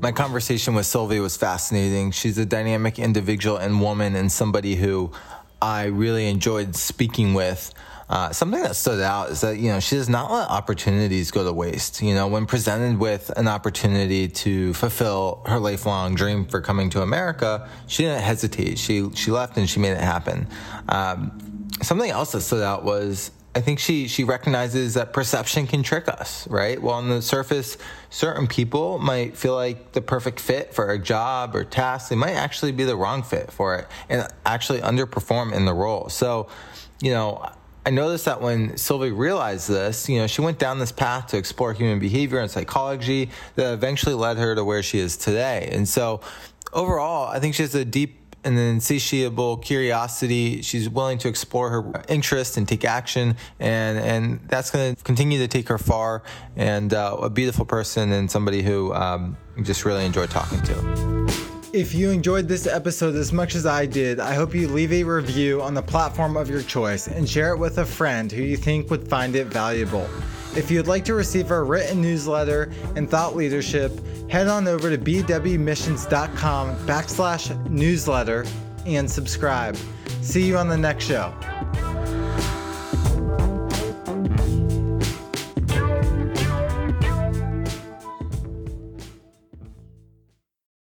My conversation with Sylvie was fascinating. She's a dynamic individual and woman, and somebody who I really enjoyed speaking with. Uh, something that stood out is that you know she does not let opportunities go to waste. You know, when presented with an opportunity to fulfill her lifelong dream for coming to America, she didn't hesitate. She she left and she made it happen. Um, something else that stood out was I think she she recognizes that perception can trick us, right? Well, on the surface, certain people might feel like the perfect fit for a job or task. They might actually be the wrong fit for it and actually underperform in the role. So, you know, I noticed that when Sylvie realized this, you know, she went down this path to explore human behavior and psychology that eventually led her to where she is today. And so, overall, I think she has a deep an insatiable curiosity. She's willing to explore her interest and take action, and and that's going to continue to take her far. And uh, a beautiful person and somebody who um, just really enjoyed talking to. If you enjoyed this episode as much as I did, I hope you leave a review on the platform of your choice and share it with a friend who you think would find it valuable. If you'd like to receive our written newsletter and thought leadership, head on over to bwmissions.com backslash newsletter and subscribe. See you on the next show.